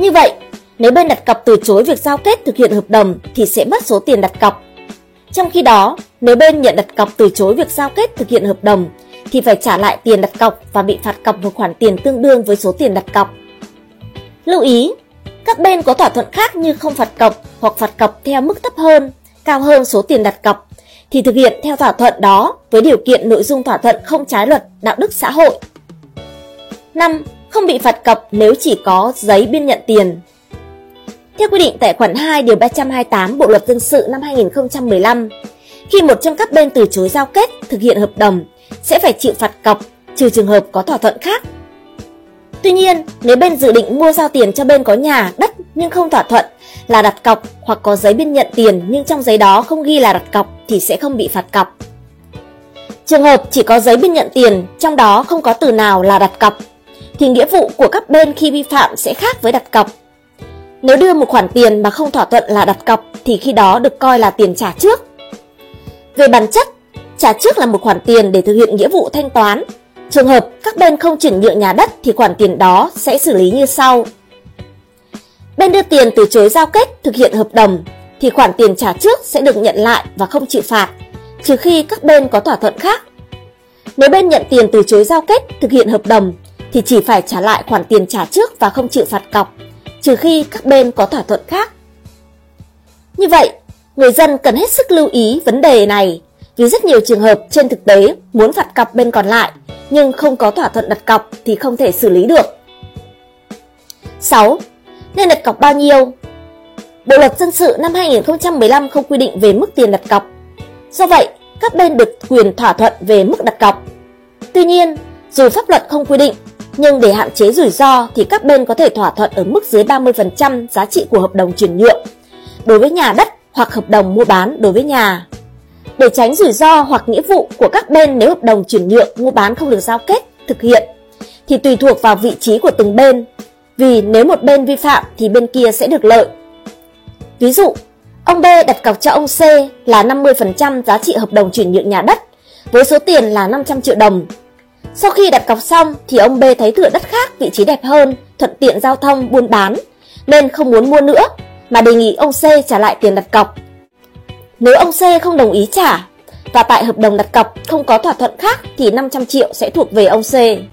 Như vậy, nếu bên đặt cọc từ chối việc giao kết thực hiện hợp đồng thì sẽ mất số tiền đặt cọc. Trong khi đó, nếu bên nhận đặt cọc từ chối việc giao kết thực hiện hợp đồng thì phải trả lại tiền đặt cọc và bị phạt cọc một khoản tiền tương đương với số tiền đặt cọc. Lưu ý, các bên có thỏa thuận khác như không phạt cọc hoặc phạt cọc theo mức thấp hơn, cao hơn số tiền đặt cọc thì thực hiện theo thỏa thuận đó với điều kiện nội dung thỏa thuận không trái luật đạo đức xã hội. 5. Không bị phạt cọc nếu chỉ có giấy biên nhận tiền. Theo quy định tại khoản 2 điều 328 Bộ luật dân sự năm 2015, khi một trong các bên từ chối giao kết thực hiện hợp đồng sẽ phải chịu phạt cọc trừ trường hợp có thỏa thuận khác. Tuy nhiên, nếu bên dự định mua giao tiền cho bên có nhà, đất nhưng không thỏa thuận là đặt cọc hoặc có giấy biên nhận tiền nhưng trong giấy đó không ghi là đặt cọc thì sẽ không bị phạt cọc. Trường hợp chỉ có giấy biên nhận tiền, trong đó không có từ nào là đặt cọc, thì nghĩa vụ của các bên khi vi phạm sẽ khác với đặt cọc. Nếu đưa một khoản tiền mà không thỏa thuận là đặt cọc thì khi đó được coi là tiền trả trước. Về bản chất, trả trước là một khoản tiền để thực hiện nghĩa vụ thanh toán. Trường hợp các bên không chuyển nhượng nhà đất thì khoản tiền đó sẽ xử lý như sau. Bên đưa tiền từ chối giao kết thực hiện hợp đồng thì khoản tiền trả trước sẽ được nhận lại và không chịu phạt, trừ khi các bên có thỏa thuận khác. Nếu bên nhận tiền từ chối giao kết thực hiện hợp đồng thì chỉ phải trả lại khoản tiền trả trước và không chịu phạt cọc, trừ khi các bên có thỏa thuận khác. Như vậy, người dân cần hết sức lưu ý vấn đề này vì rất nhiều trường hợp trên thực tế muốn phạt cọc bên còn lại nhưng không có thỏa thuận đặt cọc thì không thể xử lý được. 6. Nên đặt cọc bao nhiêu? Bộ luật dân sự năm 2015 không quy định về mức tiền đặt cọc. Do vậy, các bên được quyền thỏa thuận về mức đặt cọc. Tuy nhiên, dù pháp luật không quy định, nhưng để hạn chế rủi ro thì các bên có thể thỏa thuận ở mức dưới 30% giá trị của hợp đồng chuyển nhượng đối với nhà đất hoặc hợp đồng mua bán đối với nhà. Để tránh rủi ro hoặc nghĩa vụ của các bên nếu hợp đồng chuyển nhượng mua bán không được giao kết, thực hiện thì tùy thuộc vào vị trí của từng bên. Vì nếu một bên vi phạm thì bên kia sẽ được lợi. Ví dụ, ông B đặt cọc cho ông C là 50% giá trị hợp đồng chuyển nhượng nhà đất với số tiền là 500 triệu đồng. Sau khi đặt cọc xong thì ông B thấy thửa đất khác vị trí đẹp hơn, thuận tiện giao thông, buôn bán nên không muốn mua nữa mà đề nghị ông C trả lại tiền đặt cọc. Nếu ông C không đồng ý trả và tại hợp đồng đặt cọc không có thỏa thuận khác thì 500 triệu sẽ thuộc về ông C.